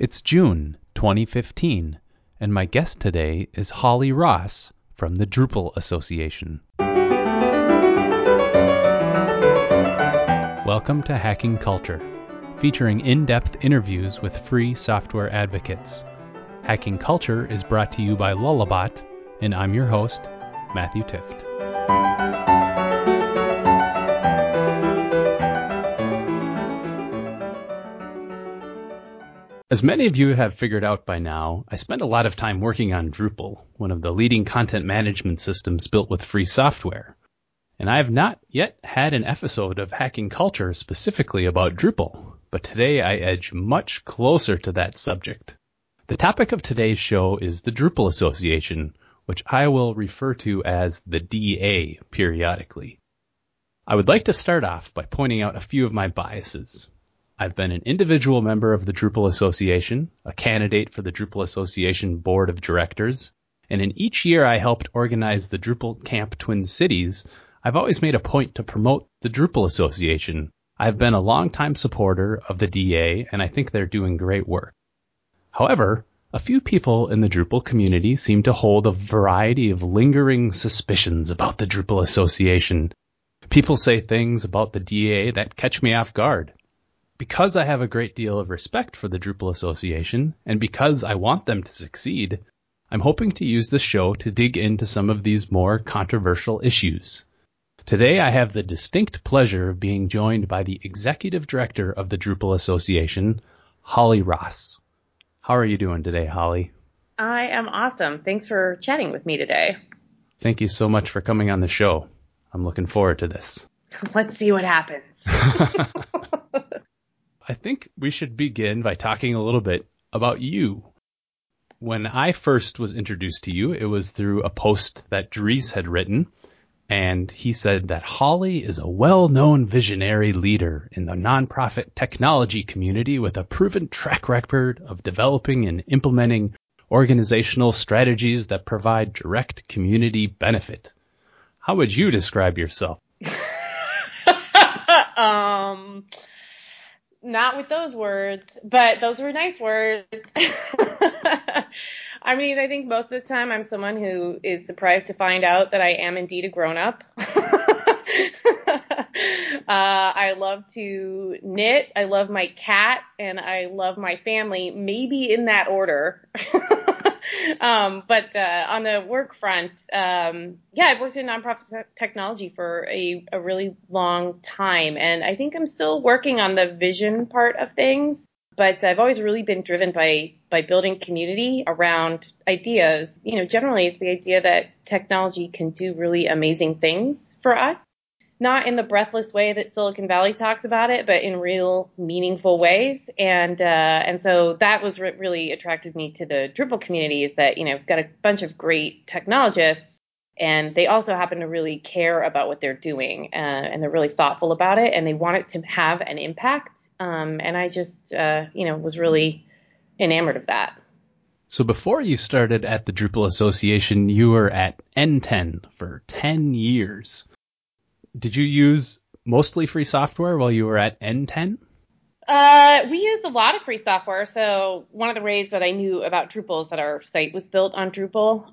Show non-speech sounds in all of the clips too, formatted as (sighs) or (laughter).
It's June 2015, and my guest today is Holly Ross from the Drupal Association. Welcome to Hacking Culture, featuring in depth interviews with free software advocates. Hacking Culture is brought to you by Lullabot, and I'm your host, Matthew Tift. As many of you have figured out by now, I spend a lot of time working on Drupal, one of the leading content management systems built with free software. And I have not yet had an episode of Hacking Culture specifically about Drupal, but today I edge much closer to that subject. The topic of today's show is the Drupal Association, which I will refer to as the DA periodically. I would like to start off by pointing out a few of my biases. I've been an individual member of the Drupal Association, a candidate for the Drupal Association Board of Directors, and in each year I helped organize the Drupal Camp Twin Cities, I've always made a point to promote the Drupal Association. I've been a longtime supporter of the DA and I think they're doing great work. However, a few people in the Drupal community seem to hold a variety of lingering suspicions about the Drupal Association. People say things about the DA that catch me off guard because I have a great deal of respect for the Drupal Association, and because I want them to succeed, I'm hoping to use this show to dig into some of these more controversial issues. Today I have the distinct pleasure of being joined by the Executive Director of the Drupal Association, Holly Ross. How are you doing today, Holly? I am awesome. Thanks for chatting with me today. Thank you so much for coming on the show. I'm looking forward to this. (laughs) Let's see what happens. (laughs) (laughs) I think we should begin by talking a little bit about you. When I first was introduced to you, it was through a post that Dries had written, and he said that Holly is a well-known visionary leader in the nonprofit technology community with a proven track record of developing and implementing organizational strategies that provide direct community benefit. How would you describe yourself? (laughs) um, not with those words, but those were nice words. (laughs) I mean, I think most of the time I'm someone who is surprised to find out that I am indeed a grown up. (laughs) uh, I love to knit. I love my cat and I love my family, maybe in that order. (laughs) um, but uh, on the work front, um, yeah, I've worked in nonprofit technology for a, a really long time, and I think I'm still working on the vision part of things. But I've always really been driven by by building community around ideas. You know, generally it's the idea that technology can do really amazing things for us not in the breathless way that Silicon Valley talks about it, but in real meaningful ways. And uh, and so that was what really attracted me to the Drupal community is that you know got a bunch of great technologists, and they also happen to really care about what they're doing, uh, and they're really thoughtful about it, and they want it to have an impact. Um, and I just uh, you know was really enamored of that. So before you started at the Drupal Association, you were at NTEN for 10 years did you use mostly free software while you were at NTEN? Uh, we used a lot of free software. So one of the ways that I knew about Drupal is that our site was built on Drupal.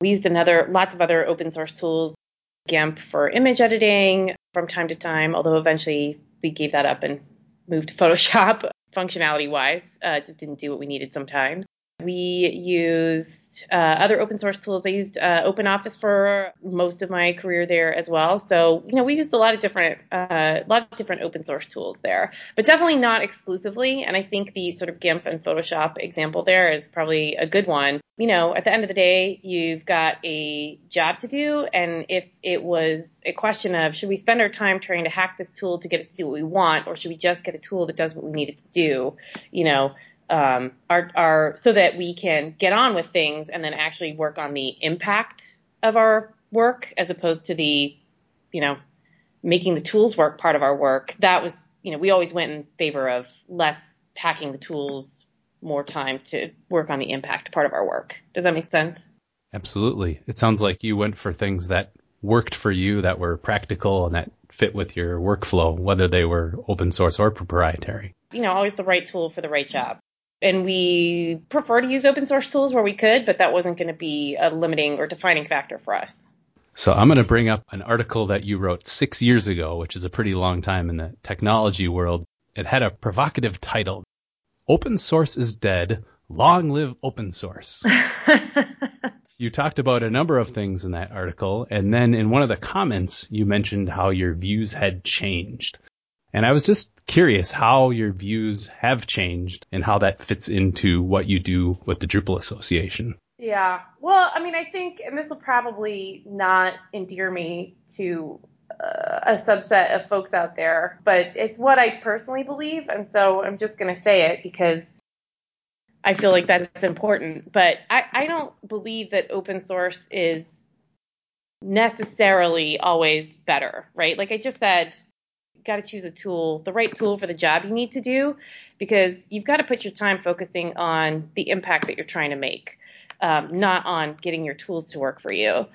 We used another, lots of other open source tools, GIMP for image editing from time to time, although eventually we gave that up and moved to (laughs) Photoshop functionality wise. Uh, just didn't do what we needed sometimes. We uh, other open source tools. I used uh, OpenOffice for most of my career there as well. So you know we used a lot of different uh, a lot of different open source tools there, but definitely not exclusively. And I think the sort of GIMP and Photoshop example there is probably a good one. You know, at the end of the day, you've got a job to do, and if it was a question of should we spend our time trying to hack this tool to get it to do what we want, or should we just get a tool that does what we need it to do, you know um, are, are so that we can get on with things and then actually work on the impact of our work as opposed to the, you know, making the tools work part of our work. That was, you know, we always went in favor of less packing the tools, more time to work on the impact part of our work. Does that make sense? Absolutely. It sounds like you went for things that worked for you, that were practical and that fit with your workflow, whether they were open source or proprietary. You know, always the right tool for the right job. And we prefer to use open source tools where we could, but that wasn't going to be a limiting or defining factor for us. So I'm going to bring up an article that you wrote six years ago, which is a pretty long time in the technology world. It had a provocative title. Open source is dead. Long live open source. (laughs) you talked about a number of things in that article, and then in one of the comments, you mentioned how your views had changed. And I was just curious how your views have changed and how that fits into what you do with the Drupal Association. Yeah. Well, I mean, I think, and this will probably not endear me to uh, a subset of folks out there, but it's what I personally believe. And so I'm just going to say it because I feel like that's important. But I, I don't believe that open source is necessarily always better, right? Like I just said, got to choose a tool, the right tool for the job you need to do, because you've got to put your time focusing on the impact that you're trying to make, um, not on getting your tools to work for you.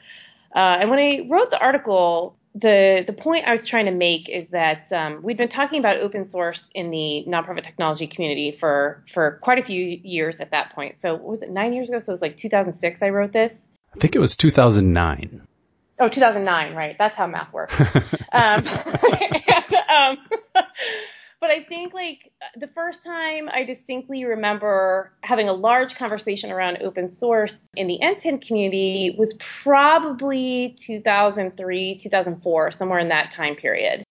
Uh, and when I wrote the article, the the point I was trying to make is that um, we'd been talking about open source in the nonprofit technology community for for quite a few years at that point. So what was it nine years ago? So it was like 2006. I wrote this. I think it was 2009. Oh, 2009, right? That's how math works. (laughs) um, (laughs) um, but I think like the first time I distinctly remember having a large conversation around open source in the NTEN community was probably 2003, 2004, somewhere in that time period.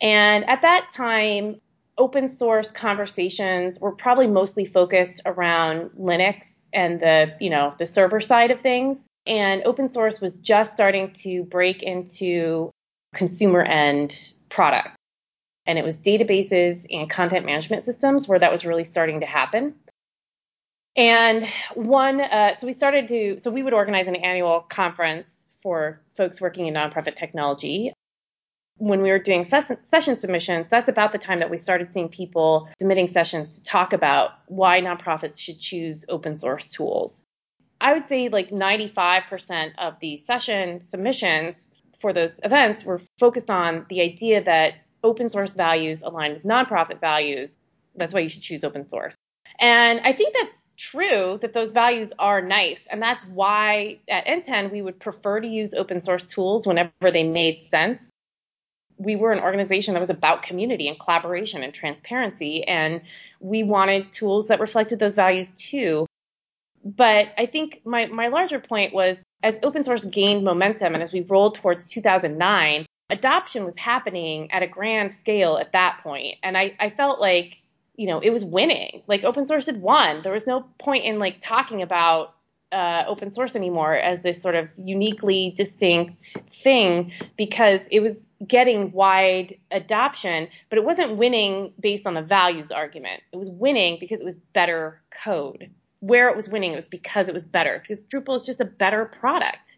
And at that time, open source conversations were probably mostly focused around Linux and the, you know, the server side of things. And open source was just starting to break into consumer end products and it was databases and content management systems where that was really starting to happen. And one, uh, so we started to, so we would organize an annual conference for folks working in nonprofit technology. When we were doing ses- session submissions, that's about the time that we started seeing people submitting sessions to talk about why nonprofits should choose open source tools. I would say like 95% of the session submissions for those events were focused on the idea that open source values align with nonprofit values. That's why you should choose open source. And I think that's true that those values are nice. And that's why at NTEN we would prefer to use open source tools whenever they made sense. We were an organization that was about community and collaboration and transparency, and we wanted tools that reflected those values too. But I think my, my larger point was as open source gained momentum and as we rolled towards 2009, adoption was happening at a grand scale at that point. And I, I felt like, you know, it was winning. Like open source had won. There was no point in like talking about uh, open source anymore as this sort of uniquely distinct thing because it was getting wide adoption, but it wasn't winning based on the values argument. It was winning because it was better code. Where it was winning, it was because it was better, because Drupal is just a better product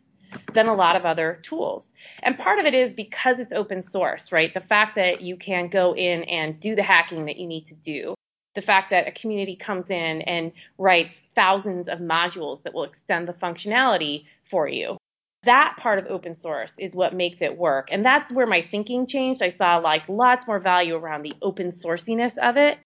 than a lot of other tools. And part of it is because it's open source, right? The fact that you can go in and do the hacking that you need to do. The fact that a community comes in and writes thousands of modules that will extend the functionality for you. That part of open source is what makes it work. And that's where my thinking changed. I saw like lots more value around the open sourciness of it.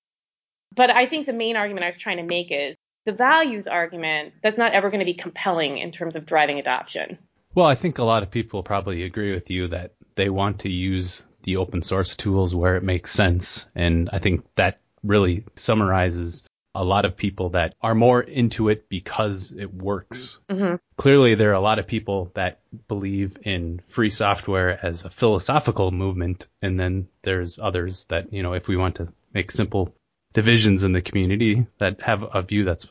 But I think the main argument I was trying to make is the values argument that's not ever going to be compelling in terms of driving adoption. Well, I think a lot of people probably agree with you that they want to use the open source tools where it makes sense. And I think that really summarizes a lot of people that are more into it because it works. Mm-hmm. Clearly, there are a lot of people that believe in free software as a philosophical movement. And then there's others that, you know, if we want to make simple divisions in the community that have a view that's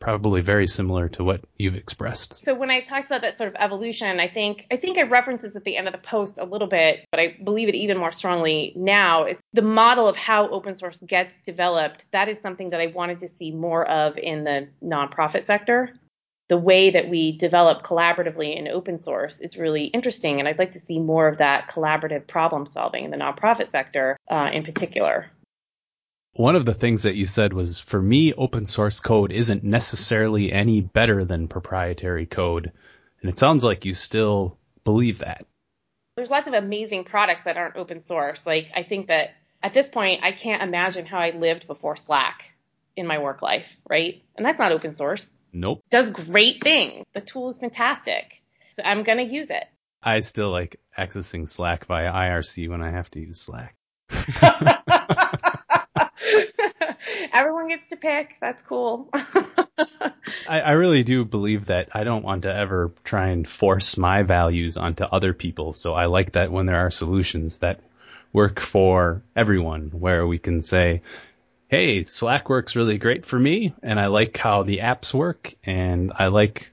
probably very similar to what you've expressed. So when I talked about that sort of evolution, I think I think I referenced this at the end of the post a little bit, but I believe it even more strongly now. It's the model of how open source gets developed. That is something that I wanted to see more of in the nonprofit sector. The way that we develop collaboratively in open source is really interesting, and I'd like to see more of that collaborative problem solving in the nonprofit sector uh, in particular. One of the things that you said was for me, open source code isn't necessarily any better than proprietary code. And it sounds like you still believe that. There's lots of amazing products that aren't open source. Like, I think that at this point, I can't imagine how I lived before Slack. in my work life, right? And that's not open source. Nope. Does great things. The tool is fantastic. So I'm going to use it. I still like accessing Slack via IRC when I have to use Slack. (laughs) (laughs) Everyone gets to pick. That's cool. (laughs) I, I, really do believe that I don't want to ever try and force my values onto other people. So I like that when there are solutions that work for everyone where we can say, Hey, Slack works really great for me and I like how the apps work and I like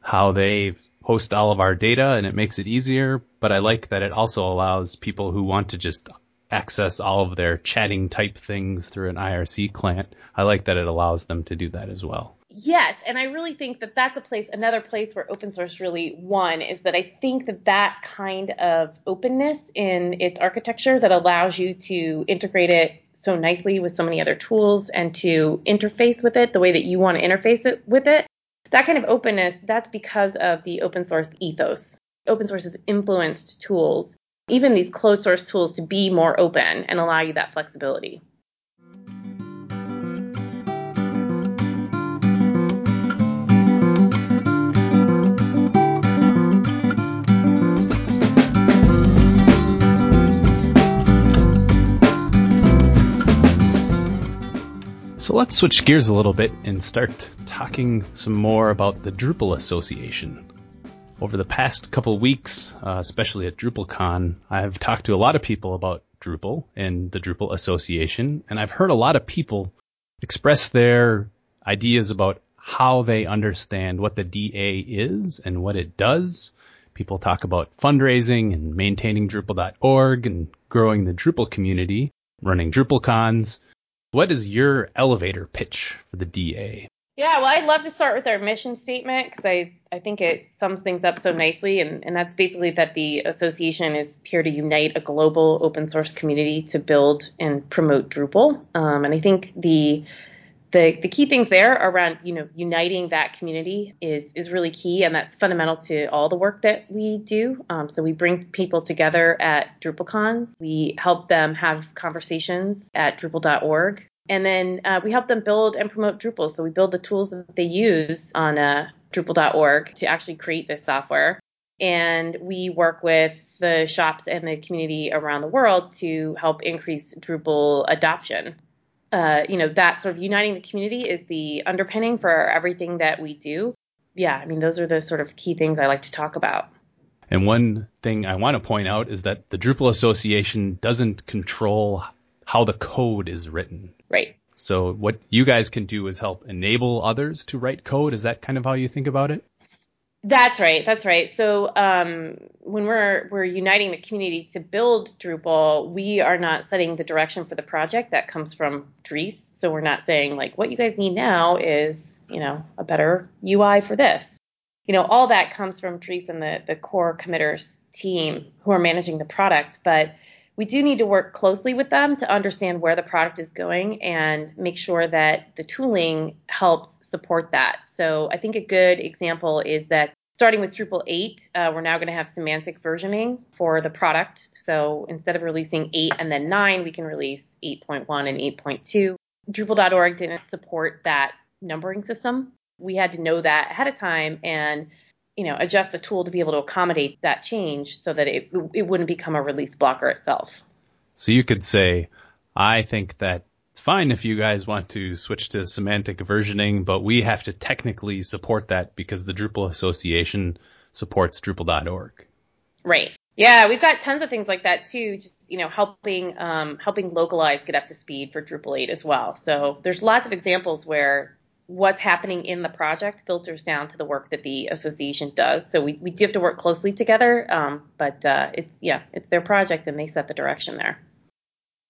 how they host all of our data and it makes it easier. But I like that it also allows people who want to just access all of their chatting type things through an IRC client. I like that it allows them to do that as well. Yes, and I really think that that's a place, another place where open source really won is that I think that that kind of openness in its architecture that allows you to integrate it so nicely with so many other tools and to interface with it the way that you want to interface it with it, that kind of openness, that's because of the open source ethos. Open source has influenced tools even these closed source tools to be more open and allow you that flexibility. So let's switch gears a little bit and start talking some more about the Drupal Association. Over the past couple weeks, uh, especially at DrupalCon, I've talked to a lot of people about Drupal and the Drupal Association, and I've heard a lot of people express their ideas about how they understand what the DA is and what it does. People talk about fundraising and maintaining Drupal.org and growing the Drupal community, running DrupalCons. What is your elevator pitch for the DA? Yeah, well, I'd love to start with our mission statement because I, I think it sums things up so nicely. And, and that's basically that the association is here to unite a global open source community to build and promote Drupal. Um, and I think the, the, the key things there around, you know, uniting that community is, is really key. And that's fundamental to all the work that we do. Um, so we bring people together at DrupalCons. We help them have conversations at Drupal.org. And then uh, we help them build and promote Drupal. So we build the tools that they use on uh, Drupal.org to actually create this software. And we work with the shops and the community around the world to help increase Drupal adoption. Uh, you know, that sort of uniting the community is the underpinning for everything that we do. Yeah, I mean, those are the sort of key things I like to talk about. And one thing I want to point out is that the Drupal Association doesn't control how the code is written. Right. So what you guys can do is help enable others to write code. Is that kind of how you think about it? That's right. That's right. So um, when we're we're uniting the community to build Drupal, we are not setting the direction for the project. That comes from Dries. So we're not saying like what you guys need now is you know a better UI for this. You know all that comes from Dries and the the core committers team who are managing the product. But we do need to work closely with them to understand where the product is going and make sure that the tooling helps support that. So I think a good example is that starting with Drupal 8, uh, we're now going to have semantic versioning for the product. So instead of releasing 8 and then 9, we can release 8.1 and 8.2. Drupal.org didn't support that numbering system. We had to know that ahead of time and you know, adjust the tool to be able to accommodate that change so that it, it wouldn't become a release blocker itself. So you could say, I think that it's fine if you guys want to switch to semantic versioning, but we have to technically support that because the Drupal Association supports Drupal.org. Right. Yeah, we've got tons of things like that too. Just you know, helping um, helping localize get up to speed for Drupal 8 as well. So there's lots of examples where what's happening in the project filters down to the work that the association does. So we, we do have to work closely together, um, but uh, it's yeah, it's their project and they set the direction there.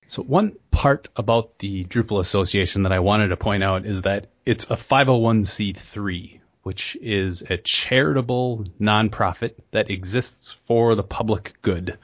So one part about the Drupal Association that I wanted to point out is that it's a 501c3, which is a charitable nonprofit that exists for the public good.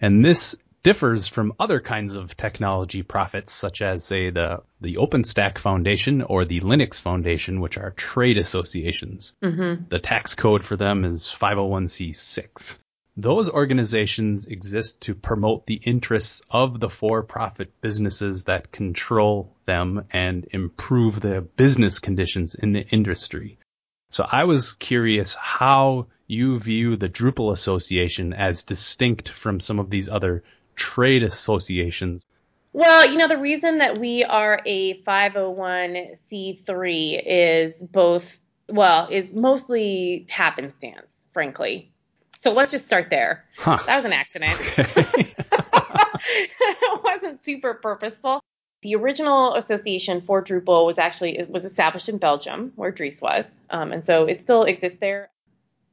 And this differs from other kinds of technology profits, such as, say, the, the OpenStack Foundation or the Linux Foundation, which are trade associations. Mm-hmm. The tax code for them is 501c6. those organizations exist to promote the interests of the for-profit businesses that control them and improve the business conditions in the industry. So I was curious how you view the Drupal Association as distinct from some of these other trade associations. Well, you know, the reason that we are a 501c3 is both, well, is mostly happenstance, frankly. So let's just start there. Huh. That was an accident. Okay. (laughs) it wasn't super purposeful. The original association for Drupal was actually it was established in Belgium, where Dries was, um, and so it still exists there.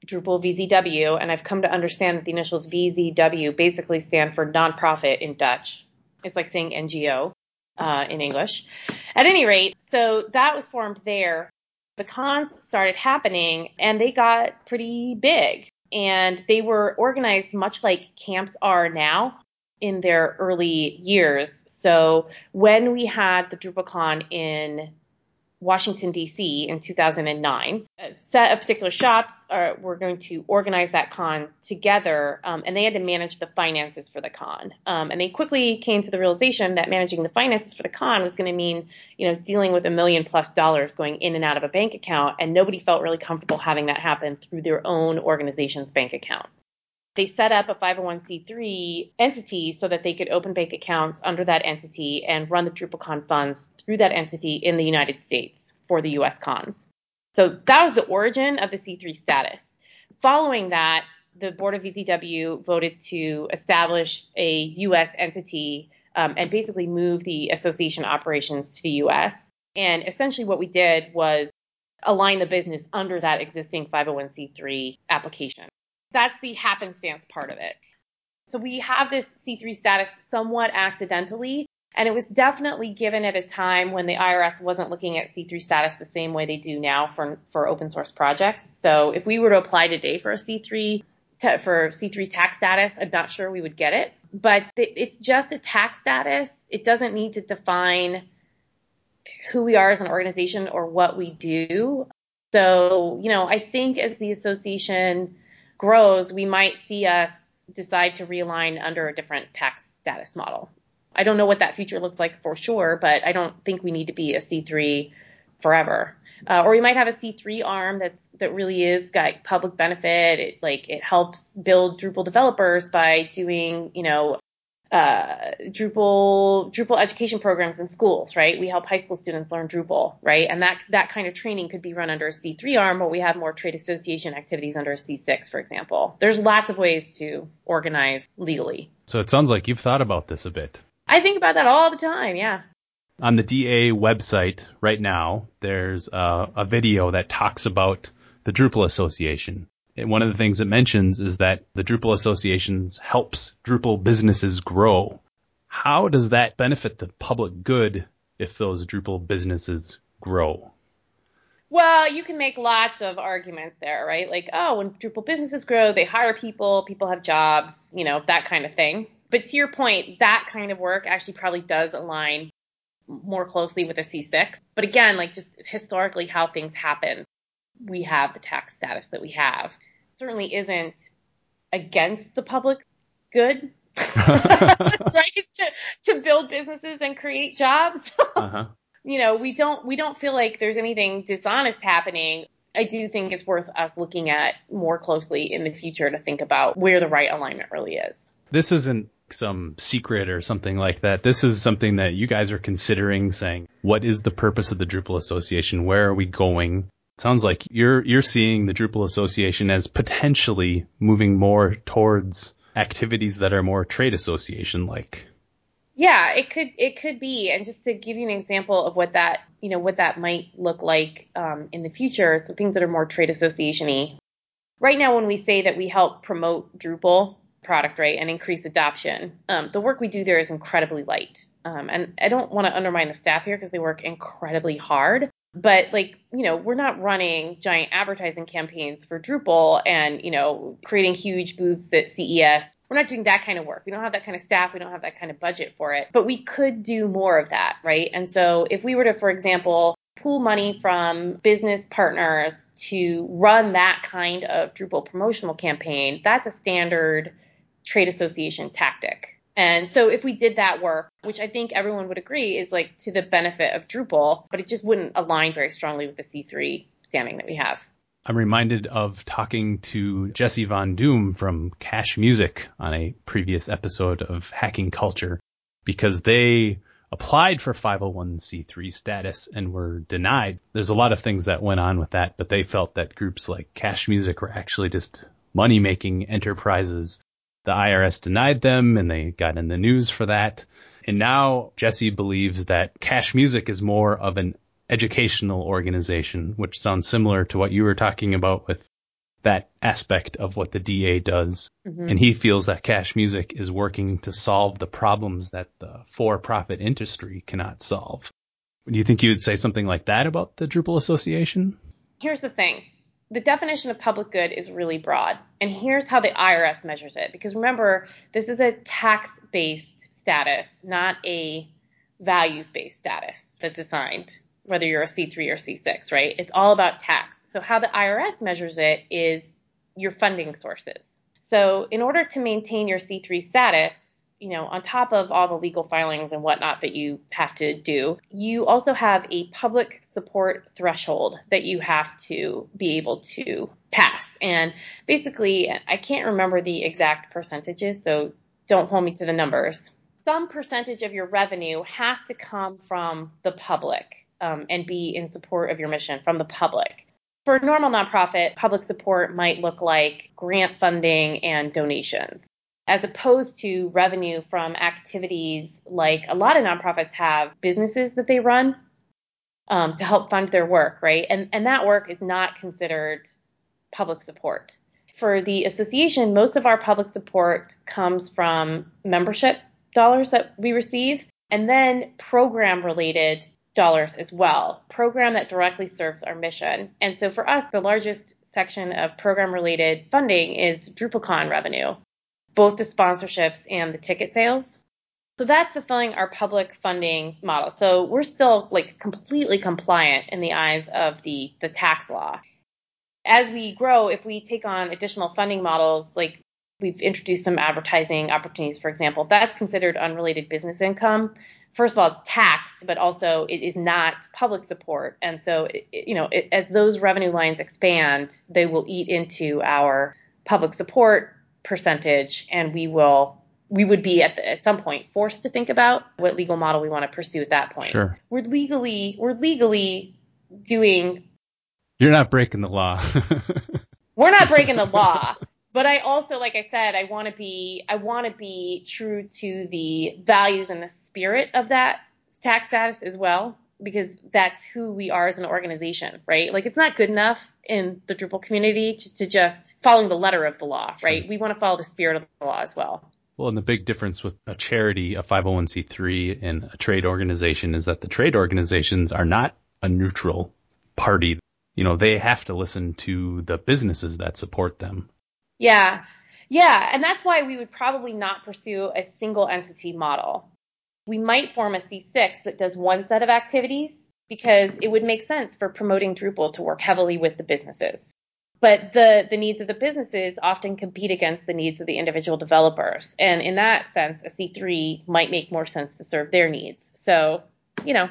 Drupal VZW, and I've come to understand that the initials VZW basically stand for nonprofit in Dutch. It's like saying NGO uh, in English. At any rate, so that was formed there. The cons started happening, and they got pretty big and they were organized much like camps are now in their early years. So when we had the DrupalCon in Washington, D.C. in 2009. A set of particular shops are, were going to organize that con together, um, and they had to manage the finances for the con. Um, and they quickly came to the realization that managing the finances for the con was going to mean, you know, dealing with a million plus dollars going in and out of a bank account, and nobody felt really comfortable having that happen through their own organization's bank account they set up a 501c3 entity so that they could open bank accounts under that entity and run the DrupalCon funds through that entity in the United States for the US cons. So that was the origin of the C3 status. Following that, the board of VZW voted to establish a US entity um, and basically move the association operations to the US. And essentially what we did was align the business under that existing 501c3 application. That's the happenstance part of it. So we have this C3 status somewhat accidentally, and it was definitely given at a time when the IRS wasn't looking at C3 status the same way they do now for, for open source projects. So if we were to apply today for a C3 for C3 tax status, I'm not sure we would get it, but it's just a tax status. It doesn't need to define who we are as an organization or what we do. So, you know, I think as the association grows, we might see us decide to realign under a different tax status model. I don't know what that future looks like for sure, but I don't think we need to be a C3 forever. Uh, or we might have a C3 arm that's that really is got public benefit. It like it helps build Drupal developers by doing you know uh, Drupal Drupal education programs in schools, right? We help high school students learn Drupal, right? And that that kind of training could be run under a C3 arm, but we have more trade association activities under a C6, for example. There's lots of ways to organize legally. So it sounds like you've thought about this a bit. I think about that all the time, yeah. On the DA website right now, there's a, a video that talks about the Drupal Association one of the things it mentions is that the Drupal associations helps Drupal businesses grow. How does that benefit the public good if those Drupal businesses grow? Well, you can make lots of arguments there, right? Like, oh, when Drupal businesses grow, they hire people, people have jobs, you know, that kind of thing. But to your point, that kind of work actually probably does align more closely with a C6. But again, like just historically how things happen we have the tax status that we have. certainly isn't against the public good, (laughs) (laughs) right? To, to build businesses and create jobs. (laughs) uh-huh. You know, we don't we don't feel like there's anything dishonest happening. I do think it's worth us looking at more closely in the future to think about where the right alignment really is. This isn't some secret or something like that. This is something that you guys are considering saying, what is the purpose of the Drupal Association? Where are we going? Sounds like you're you're seeing the Drupal Association as potentially moving more towards activities that are more trade association like. Yeah, it could it could be, and just to give you an example of what that you know what that might look like um, in the future, some things that are more trade associationy. Right now, when we say that we help promote Drupal product right and increase adoption, um, the work we do there is incredibly light. Um, and I don't want to undermine the staff here because they work incredibly hard. But like, you know, we're not running giant advertising campaigns for Drupal and, you know, creating huge booths at CES. We're not doing that kind of work. We don't have that kind of staff. We don't have that kind of budget for it. But we could do more of that, right? And so if we were to, for example, pool money from business partners to run that kind of Drupal promotional campaign, that's a standard trade association tactic. And so if we did that work, which I think everyone would agree is like to the benefit of Drupal, but it just wouldn't align very strongly with the C3 standing that we have. I'm reminded of talking to Jesse Von Doom from Cash Music on a previous episode of Hacking Culture because they applied for 501c3 status and were denied. There's a lot of things that went on with that, but they felt that groups like Cash Music were actually just money making enterprises. The IRS denied them and they got in the news for that. And now Jesse believes that Cash Music is more of an educational organization, which sounds similar to what you were talking about with that aspect of what the DA does. Mm-hmm. And he feels that cash music is working to solve the problems that the for profit industry cannot solve. Do you think you would say something like that about the Drupal Association? Here's the thing. The definition of public good is really broad. And here's how the IRS measures it. Because remember, this is a tax based status, not a values based status that's assigned whether you're a C3 or C6, right? It's all about tax. So how the IRS measures it is your funding sources. So in order to maintain your C3 status, you know, on top of all the legal filings and whatnot that you have to do, you also have a public support threshold that you have to be able to pass. And basically, I can't remember the exact percentages, so don't hold me to the numbers. Some percentage of your revenue has to come from the public um, and be in support of your mission from the public. For a normal nonprofit, public support might look like grant funding and donations, as opposed to revenue from activities like a lot of nonprofits have businesses that they run um, to help fund their work, right? And, and that work is not considered public support. For the association, most of our public support comes from membership dollars that we receive and then program related dollars as well, program that directly serves our mission. And so for us, the largest section of program related funding is DrupalCon revenue, both the sponsorships and the ticket sales. So that's fulfilling our public funding model. So we're still like completely compliant in the eyes of the, the tax law. As we grow, if we take on additional funding models, like we've introduced some advertising opportunities, for example, that's considered unrelated business income first of all, it's taxed, but also it is not public support. And so, it, you know, it, as those revenue lines expand, they will eat into our public support percentage, and we will we would be at, the, at some point forced to think about what legal model we want to pursue at that point. Sure. We're legally we're legally doing. You're not breaking the law. (laughs) we're not breaking the law. but I also, like I said, I want to be, I want to be true to the values and the spirit of that tax status as well, because that's who we are as an organization, right? Like it's not good enough in the Drupal community to, to just following the letter of the law, right? Sure. We want to follow the spirit of the law as well. Well, and the big difference with a charity, a 501c3, and a trade organization is that the trade organizations are not a neutral party. You know, they have to listen to the businesses that support them. Yeah. Yeah. And that's why we would probably not pursue a single entity model. We might form a C6 that does one set of activities because it would make sense for promoting Drupal to work heavily with the businesses. But the, the needs of the businesses often compete against the needs of the individual developers. And in that sense, a C3 might make more sense to serve their needs. So, you know,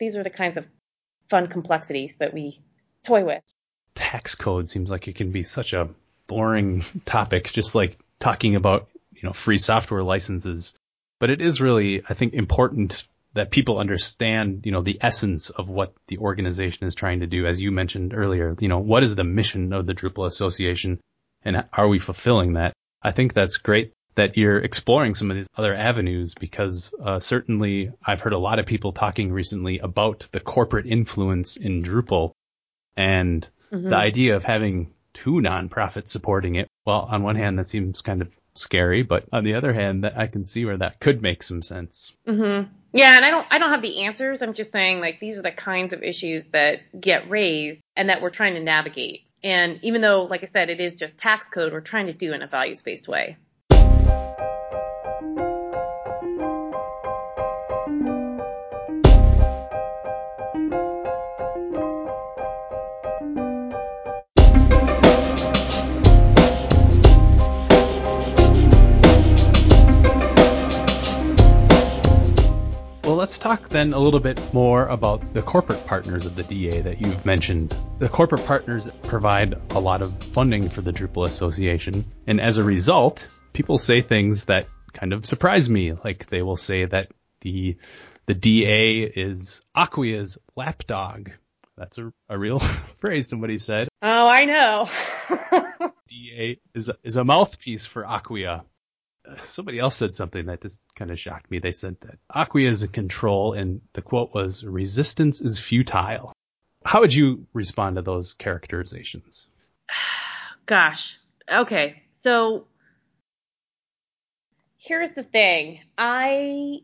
these are the kinds of fun complexities that we toy with. Tax code seems like it can be such a boring (laughs) topic, just like talking about, you know, free software licenses. But it is really, I think, important that people understand, you know, the essence of what the organization is trying to do. As you mentioned earlier, you know, what is the mission of the Drupal Association and are we fulfilling that? I think that's great that you're exploring some of these other avenues because uh, certainly I've heard a lot of people talking recently about the corporate influence in Drupal and mm-hmm. the idea of having two nonprofits supporting it. Well, on one hand, that seems kind of scary, but on the other hand, that I can see where that could make some sense. Mm-hmm. Yeah, and I don't, I don't have the answers. I'm just saying, like, these are the kinds of issues that get raised and that we're trying to navigate. And even though, like I said, it is just tax code, we're trying to do in a values-based way. Talk then a little bit more about the corporate partners of the DA that you've mentioned. The corporate partners provide a lot of funding for the Drupal Association, and as a result, people say things that kind of surprise me. Like they will say that the the DA is Acquia's lapdog. That's a, a real (laughs) phrase somebody said. Oh, I know. (laughs) DA is a, is a mouthpiece for Acquia somebody else said something that just kind of shocked me. They said that Acquia is in control, and the quote was, "Resistance is futile." How would you respond to those characterizations? (sighs) Gosh. Okay. So here's the thing. I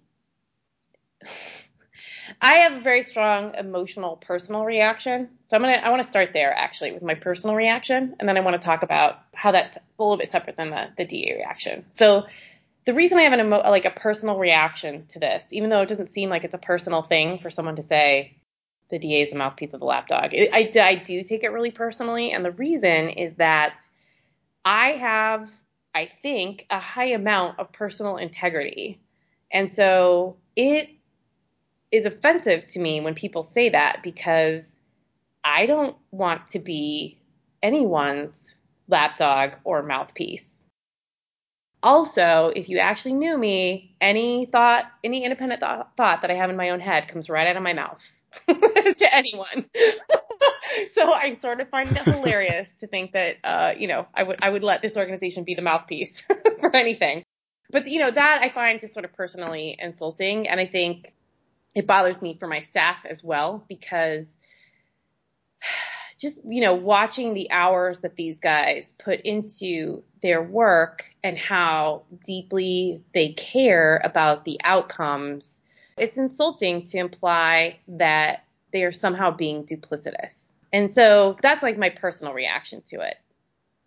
I have a very strong emotional personal reaction. So I'm gonna I want to start there actually with my personal reaction, and then I want to talk about how that's a little bit separate than the the DA reaction. So the reason I have an emo- like a personal reaction to this, even though it doesn't seem like it's a personal thing for someone to say the DA is the mouthpiece of the lapdog, it, I, I do take it really personally, and the reason is that I have, I think, a high amount of personal integrity, and so it is offensive to me when people say that because I don't want to be anyone's lapdog or mouthpiece. Also, if you actually knew me, any thought, any independent th- thought that I have in my own head comes right out of my mouth (laughs) to anyone. (laughs) so I sort of find it hilarious to think that, uh, you know, I would I would let this organization be the mouthpiece (laughs) for anything. But you know that I find just sort of personally insulting, and I think it bothers me for my staff as well because (sighs) just, you know, watching the hours that these guys put into their work and how deeply they care about the outcomes, it's insulting to imply that they are somehow being duplicitous. And so that's like my personal reaction to it.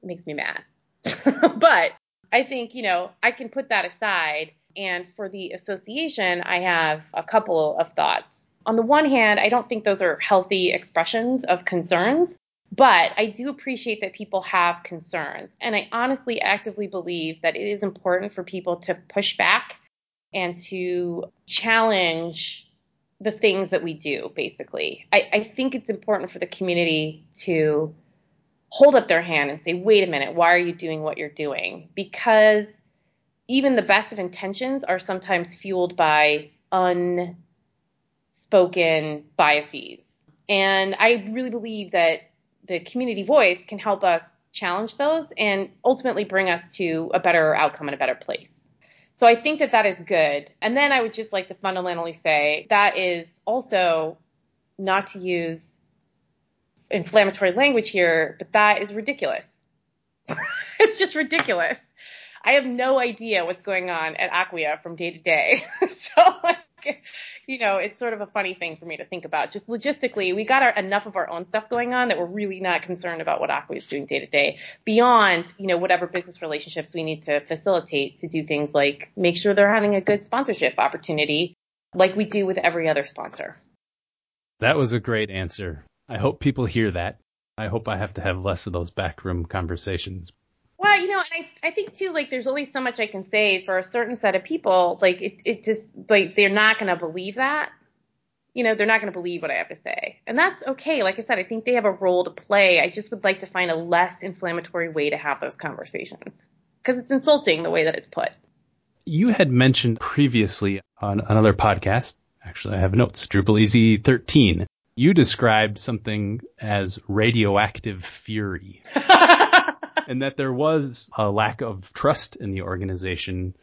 It makes me mad. (laughs) but I think, you know, I can put that aside and for the association, I have a couple of thoughts. On the one hand, I don't think those are healthy expressions of concerns, but I do appreciate that people have concerns. And I honestly actively believe that it is important for people to push back and to challenge the things that we do, basically. I, I think it's important for the community to hold up their hand and say, wait a minute, why are you doing what you're doing? Because even the best of intentions are sometimes fueled by unspoken biases. And I really believe that the community voice can help us challenge those and ultimately bring us to a better outcome and a better place. So I think that that is good. And then I would just like to fundamentally say that is also not to use inflammatory language here, but that is ridiculous. (laughs) it's just ridiculous. I have no idea what's going on at Acquia from day to day. (laughs) so like, you know, it's sort of a funny thing for me to think about. Just logistically, we got our, enough of our own stuff going on that we're really not concerned about what Acquia is doing day to day beyond, you know, whatever business relationships we need to facilitate to do things like make sure they're having a good sponsorship opportunity like we do with every other sponsor. That was a great answer. I hope people hear that. I hope I have to have less of those backroom conversations. Well, you know, and I, I think too, like, there's only so much I can say for a certain set of people. Like, it, it just, like, they're not going to believe that. You know, they're not going to believe what I have to say. And that's okay. Like I said, I think they have a role to play. I just would like to find a less inflammatory way to have those conversations because it's insulting the way that it's put. You had mentioned previously on another podcast, actually, I have notes, Drupal Easy 13. You described something as radioactive fury. (laughs) (laughs) and that there was a lack of trust in the organization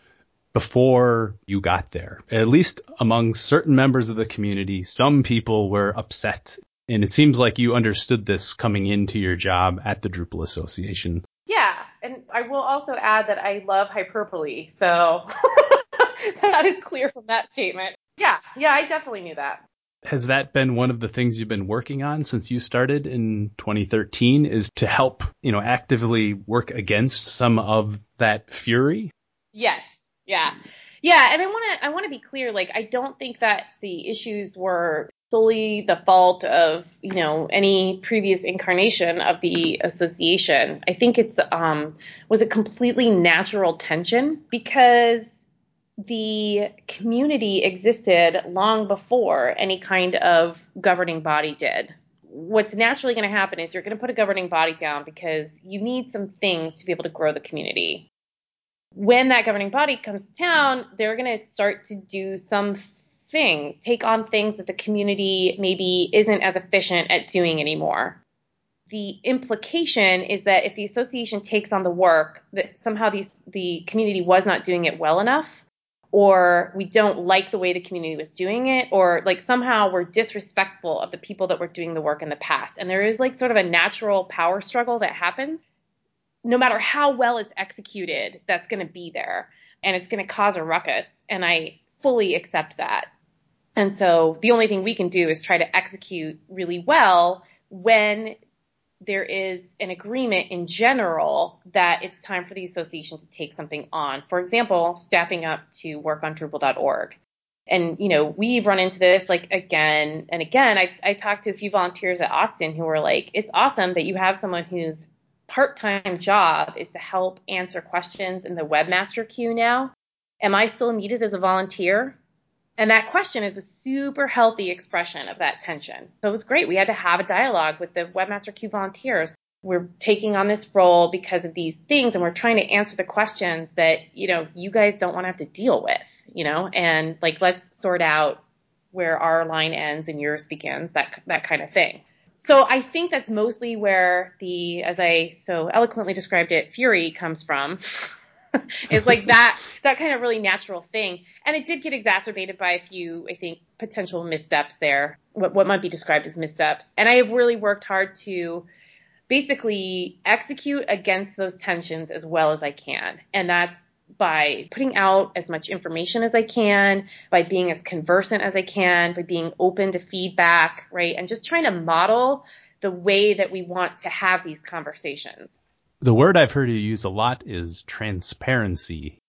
before you got there. At least among certain members of the community, some people were upset. And it seems like you understood this coming into your job at the Drupal Association. Yeah, and I will also add that I love hyperbole, so (laughs) that is clear from that statement. Yeah, yeah, I definitely knew that has that been one of the things you've been working on since you started in 2013 is to help, you know, actively work against some of that fury? Yes. Yeah. Yeah, and I want to I want to be clear like I don't think that the issues were solely the fault of, you know, any previous incarnation of the association. I think it's um was a completely natural tension because the community existed long before any kind of governing body did. What's naturally going to happen is you're going to put a governing body down because you need some things to be able to grow the community. When that governing body comes to town, they're going to start to do some things, take on things that the community maybe isn't as efficient at doing anymore the implication is that if the association takes on the work, that somehow these, the community was not doing it well enough, or we don't like the way the community was doing it, or like somehow we're disrespectful of the people that were doing the work in the past. And there is like sort of a natural power struggle that happens. No matter how well it's executed, that's going to be there and it's going to cause a ruckus. And I fully accept that. And so the only thing we can do is try to execute really well when there is an agreement in general that it's time for the association to take something on. For example, staffing up to work on Drupal.org. And, you know, we've run into this like again and again. I, I talked to a few volunteers at Austin who were like, it's awesome that you have someone whose part-time job is to help answer questions in the webmaster queue now. Am I still needed as a volunteer? And that question is a super healthy expression of that tension. So it was great. We had to have a dialogue with the Webmaster queue volunteers. We're taking on this role because of these things and we're trying to answer the questions that, you know, you guys don't want to have to deal with, you know, and like, let's sort out where our line ends and yours begins, that, that kind of thing. So I think that's mostly where the, as I so eloquently described it, fury comes from. (laughs) it's like that that kind of really natural thing. And it did get exacerbated by a few, I think, potential missteps there. What what might be described as missteps. And I have really worked hard to basically execute against those tensions as well as I can. And that's by putting out as much information as I can, by being as conversant as I can, by being open to feedback, right? And just trying to model the way that we want to have these conversations. The word I've heard you use a lot is transparency.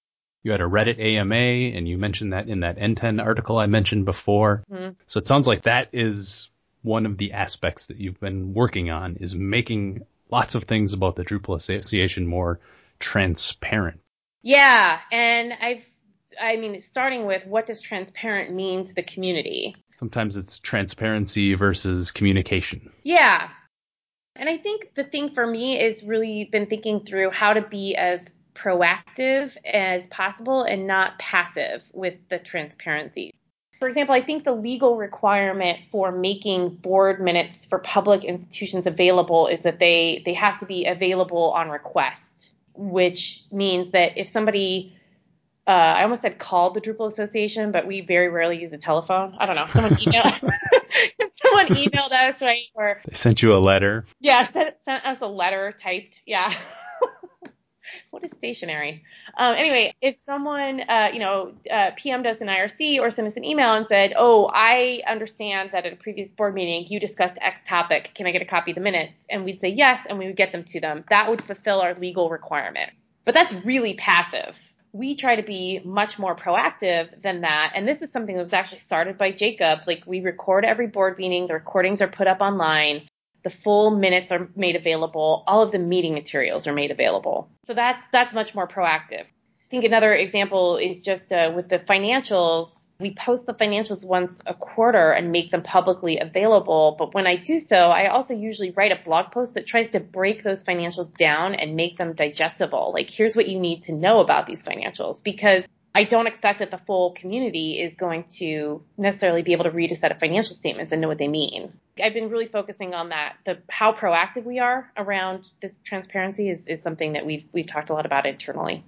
You had a Reddit AMA and you mentioned that in that NTEN article I mentioned before. Mm-hmm. So it sounds like that is one of the aspects that you've been working on is making lots of things about the Drupal Association more transparent. Yeah. And I've, I mean, starting with what does transparent mean to the community? Sometimes it's transparency versus communication. Yeah. And I think the thing for me is really been thinking through how to be as proactive as possible and not passive with the transparency. For example, I think the legal requirement for making board minutes for public institutions available is that they, they have to be available on request, which means that if somebody uh, I almost said called the Drupal Association, but we very rarely use a telephone. I don't know. Someone email, someone (laughs) emailed us, right? Or they sent you a letter. Yeah, sent, sent us a letter typed. Yeah. (laughs) what is stationary? Um, anyway, if someone, uh, you know, uh, PM'd us an IRC or sent us an email and said, "Oh, I understand that at a previous board meeting you discussed X topic. Can I get a copy of the minutes?" and we'd say yes, and we would get them to them. That would fulfill our legal requirement. But that's really passive we try to be much more proactive than that. And this is something that was actually started by Jacob. Like we record every board meeting, the recordings are put up online, the full minutes are made available, all of the meeting materials are made available. So that's that's much more proactive. I think another example is just uh, with the financials we post the financials once a quarter and make them publicly available. But when I do so, I also usually write a blog post that tries to break those financials down and make them digestible. Like, here's what you need to know about these financials because I don't expect that the full community is going to necessarily be able to read a set of financial statements and know what they mean. I've been really focusing on that. The how proactive we are around this transparency is, is something that we've we've talked a lot about internally.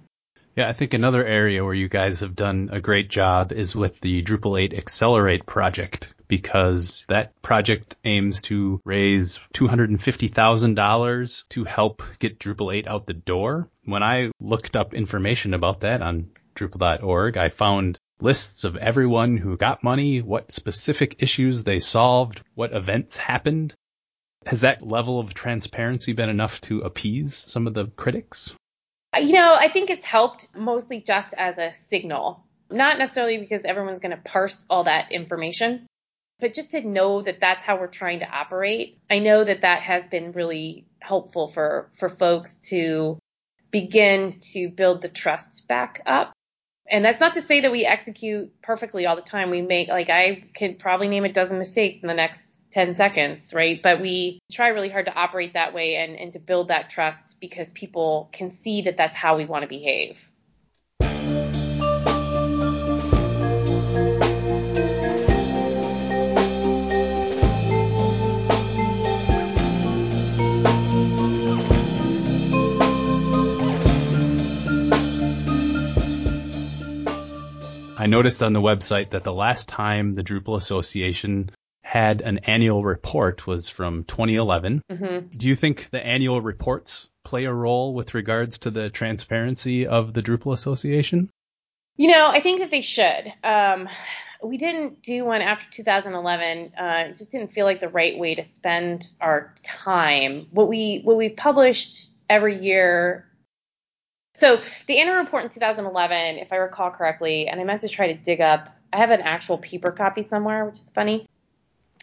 Yeah, I think another area where you guys have done a great job is with the Drupal 8 Accelerate project because that project aims to raise $250,000 to help get Drupal 8 out the door. When I looked up information about that on Drupal.org, I found lists of everyone who got money, what specific issues they solved, what events happened. Has that level of transparency been enough to appease some of the critics? You know, I think it's helped mostly just as a signal, not necessarily because everyone's going to parse all that information, but just to know that that's how we're trying to operate. I know that that has been really helpful for, for folks to begin to build the trust back up. And that's not to say that we execute perfectly all the time. We make, like, I could probably name a dozen mistakes in the next 10 seconds, right? But we try really hard to operate that way and, and to build that trust because people can see that that's how we want to behave. I noticed on the website that the last time the Drupal Association had an annual report was from 2011. Mm-hmm. Do you think the annual reports play a role with regards to the transparency of the Drupal Association? You know, I think that they should. Um, we didn't do one after 2011. Uh, it just didn't feel like the right way to spend our time. What we what we've published every year so the annual report in 2011, if I recall correctly, and I meant to try to dig up, I have an actual paper copy somewhere, which is funny.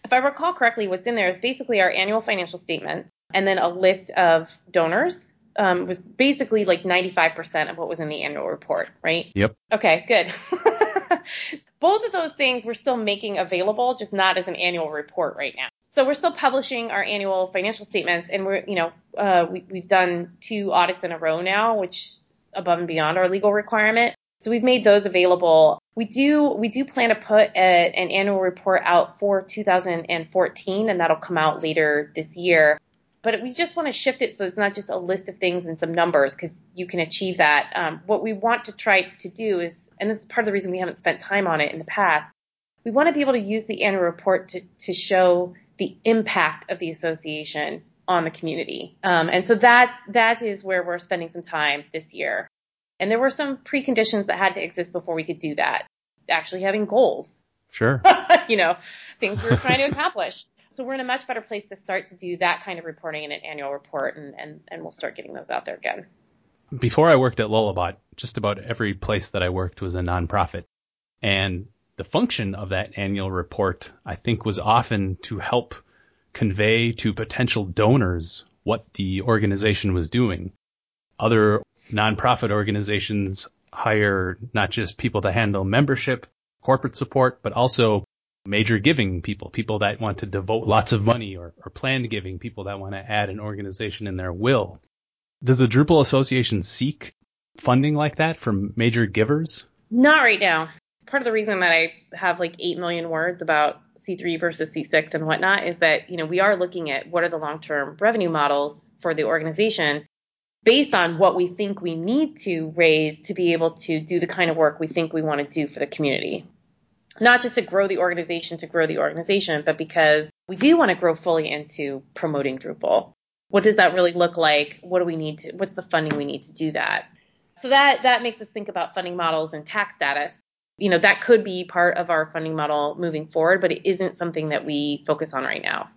If I recall correctly, what's in there is basically our annual financial statements and then a list of donors. Um, was basically like 95% of what was in the annual report, right? Yep. Okay, good. (laughs) Both of those things we're still making available, just not as an annual report right now. So we're still publishing our annual financial statements, and we're, you know, uh, we, we've done two audits in a row now, which above and beyond our legal requirement. So we've made those available. We do we do plan to put a, an annual report out for 2014, and that'll come out later this year. But we just want to shift it so it's not just a list of things and some numbers because you can achieve that. Um, what we want to try to do is, and this is part of the reason we haven't spent time on it in the past, we want to be able to use the annual report to, to show the impact of the association on the community. Um, and so that's, that is where we're spending some time this year. And there were some preconditions that had to exist before we could do that. Actually having goals. Sure. (laughs) you know, things we were trying to accomplish. So we're in a much better place to start to do that kind of reporting in an annual report and, and, and we'll start getting those out there again. Before I worked at Lullabot, just about every place that I worked was a nonprofit. And the function of that annual report, I think, was often to help convey to potential donors what the organization was doing. Other nonprofit organizations hire not just people to handle membership, corporate support, but also major giving people, people that want to devote lots of money or, or planned giving, people that want to add an organization in their will. Does the Drupal Association seek funding like that from major givers? Not right now. Part of the reason that I have like 8 million words about C3 versus C6 and whatnot is that, you know, we are looking at what are the long-term revenue models for the organization based on what we think we need to raise to be able to do the kind of work we think we want to do for the community. Not just to grow the organization to grow the organization, but because we do want to grow fully into promoting Drupal. What does that really look like? What do we need to, what's the funding we need to do that? So that, that makes us think about funding models and tax status you know, that could be part of our funding model moving forward, but it isn't something that we focus on right now.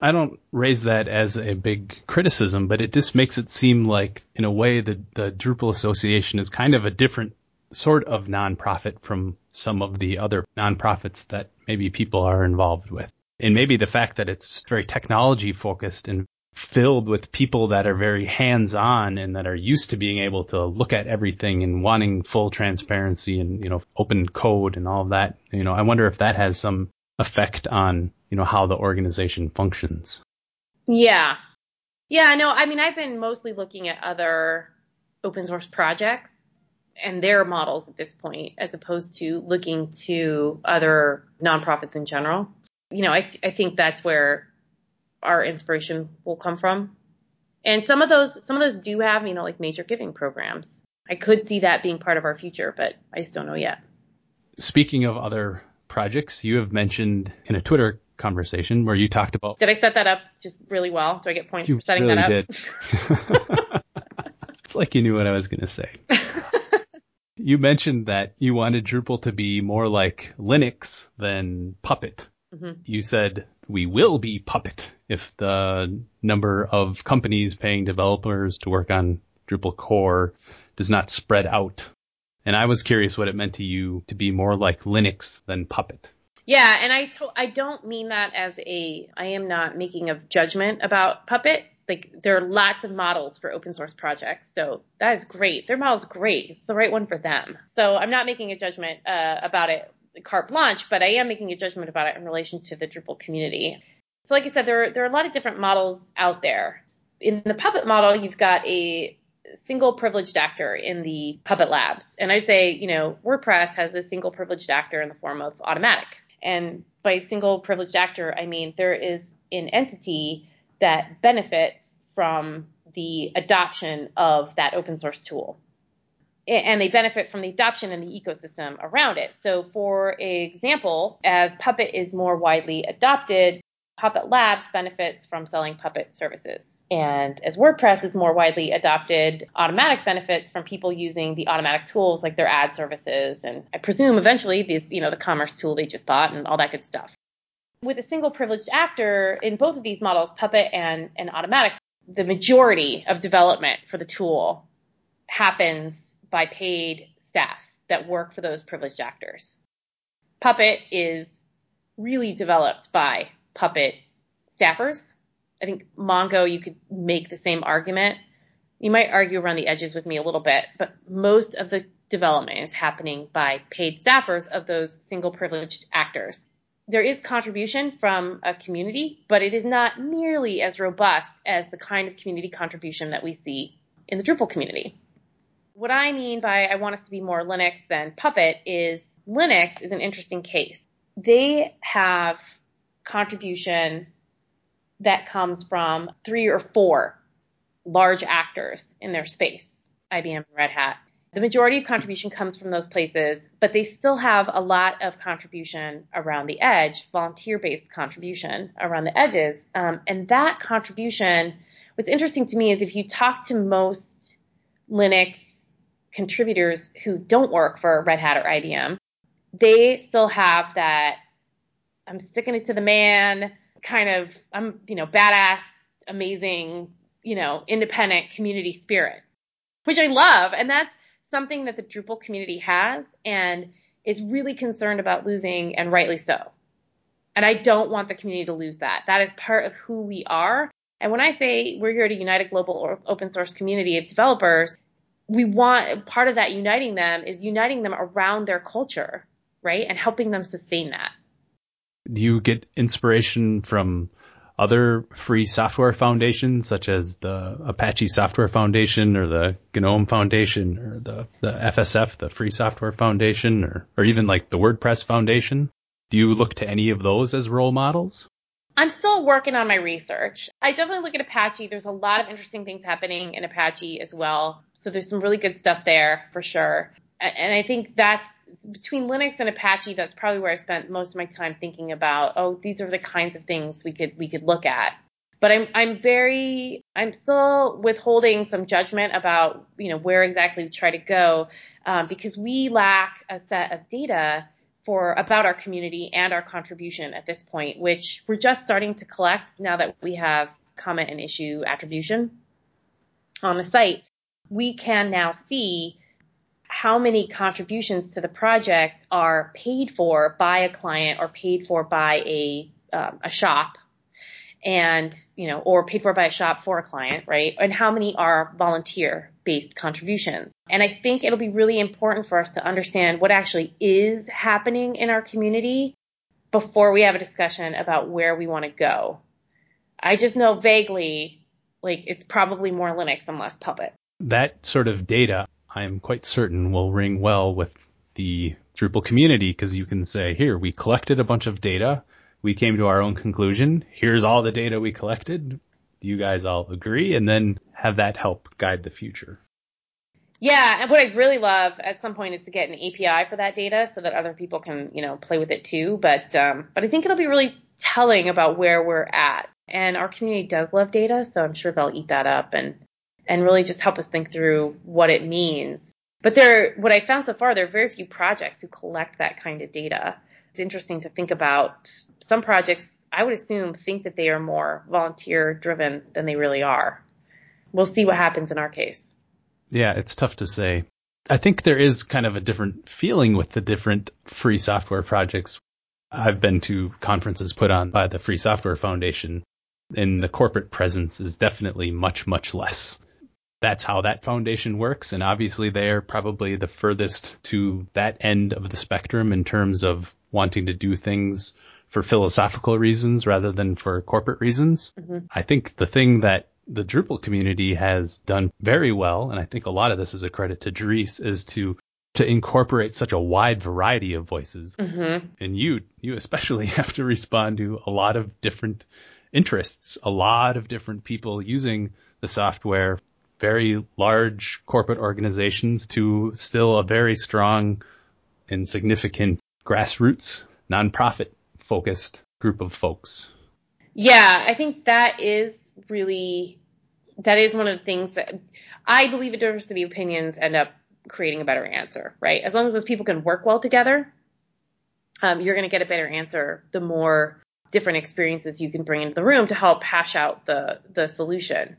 I don't raise that as a big criticism, but it just makes it seem like, in a way, the, the Drupal Association is kind of a different sort of nonprofit from some of the other nonprofits that maybe people are involved with. And maybe the fact that it's very technology focused and filled with people that are very hands on and that are used to being able to look at everything and wanting full transparency and, you know, open code and all of that. You know, I wonder if that has some effect on, you know, how the organization functions. Yeah. Yeah, no, I mean, I've been mostly looking at other open source projects and their models at this point, as opposed to looking to other nonprofits in general. You know, I, th- I think that's where our inspiration will come from. And some of those, some of those do have, you know, like major giving programs. I could see that being part of our future, but I just don't know yet. Speaking of other projects, you have mentioned in a Twitter conversation where you talked about. Did I set that up just really well? Do I get points you for setting really that up? Did. (laughs) it's like you knew what I was going to say. you mentioned that you wanted Drupal to be more like Linux than Puppet. Mm-hmm. You said we will be Puppet if the number of companies paying developers to work on Drupal core does not spread out. And I was curious what it meant to you to be more like Linux than Puppet. Yeah, and I to- I don't mean that as a I am not making a judgment about Puppet. Like there are lots of models for open source projects. So that is great. Their model's great. It's the right one for them. So I'm not making a judgment uh, about it carte blanche, but I am making a judgment about it in relation to the Drupal community. So like I said, there, are, there are a lot of different models out there. In the Puppet model, you've got a single privileged actor in the Puppet labs. And I'd say, you know, WordPress has a single privileged actor in the form of Automattic. And by single privileged actor, I mean there is an entity that benefits from the adoption of that open source tool. And they benefit from the adoption and the ecosystem around it. So, for example, as Puppet is more widely adopted, Puppet Labs benefits from selling Puppet services. And as WordPress is more widely adopted, Automattic benefits from people using the Automattic tools like their ad services and I presume eventually these, you know, the commerce tool they just bought and all that good stuff. With a single privileged actor in both of these models, Puppet and, and Automattic, the majority of development for the tool happens by paid staff that work for those privileged actors. Puppet is really developed by Puppet staffers. I think Mongo, you could make the same argument. You might argue around the edges with me a little bit, but most of the development is happening by paid staffers of those single privileged actors. There is contribution from a community, but it is not nearly as robust as the kind of community contribution that we see in the Drupal community. What I mean by I want us to be more Linux than Puppet is Linux is an interesting case. They have contribution that comes from three or four large actors in their space, IBM and Red Hat. The majority of contribution comes from those places, but they still have a lot of contribution around the edge, volunteer-based contribution around the edges. Um, and that contribution, what's interesting to me is if you talk to most Linux contributors who don't work for Red Hat or IBM, they still have that I'm sticking it to the man, kind of, I'm, you know, badass, amazing, you know, independent community spirit, which I love. And that's something that the Drupal community has and is really concerned about losing and rightly so. And I don't want the community to lose that. That is part of who we are. And when I say we're here to unite a global open source community of developers, we want part of that uniting them is uniting them around their culture, right? And helping them sustain that do you get inspiration from other free software foundations such as the Apache Software Foundation or the GNOME Foundation or the, the FSF, the Free Software Foundation or, or even like the WordPress Foundation? Do you look to any of those as role models? I'm still working on my research. I definitely look at Apache. There's a lot of interesting things happening in Apache as well. So there's some really good stuff there for sure. And I think that's between Linux and Apache, that's probably where I spent most of my time thinking about, oh, these are the kinds of things we could we could look at. But I'm I'm very I'm still withholding some judgment about you know where exactly we try to go um, because we lack a set of data for about our community and our contribution at this point, which we're just starting to collect now that we have comment and issue attribution on the site. We can now see how many contributions to the project are paid for by a client or paid for by a um, a shop and you know or paid for by a shop for a client right? And how many are volunteer based contributions? And i think it'll be really important for us to understand what actually is happening in our community before we have a discussion about where we want to go. I just know vaguely like it's probably more linux and less puppet. That sort of data I am quite certain will ring well with the Drupal community because you can say, here, we collected a bunch of data. We came to our own conclusion. Here's all the data we collected. You guys all agree and then have that help guide the future. Yeah, and what I really love at some point is to get an API for that data so that other people can, you know, play with it too. But um, but I think it'll be really telling about where we're at. And our community does love data, so I'm sure they'll eat that up and and really just help us think through what it means. But there, what I found so far, there are very few projects who collect that kind of data. It's interesting to think about some projects, I would assume, think that they are more volunteer driven than they really are. We'll see what happens in our case. Yeah, it's tough to say. I think there is kind of a different feeling with the different free software projects. I've been to conferences put on by the Free Software Foundation and the corporate presence is definitely much, much less. That's how that foundation works. And obviously they're probably the furthest to that end of the spectrum in terms of wanting to do things for philosophical reasons rather than for corporate reasons. Mm-hmm. I think the thing that the Drupal community has done very well, and I think a lot of this is a credit to Dries, is to to incorporate such a wide variety of voices. Mm-hmm. And you, you especially (laughs) have to respond to a lot of different interests, a lot of different people using the software, very large corporate organizations to still a very strong and significant grassroots nonprofit focused group of folks. Yeah, I think that is really that is one of the things that I believe a diversity of opinions end up creating a better answer, right? As long as those people can work well together, um, you're going to get a better answer the more different experiences you can bring into the room to help hash out the the solution.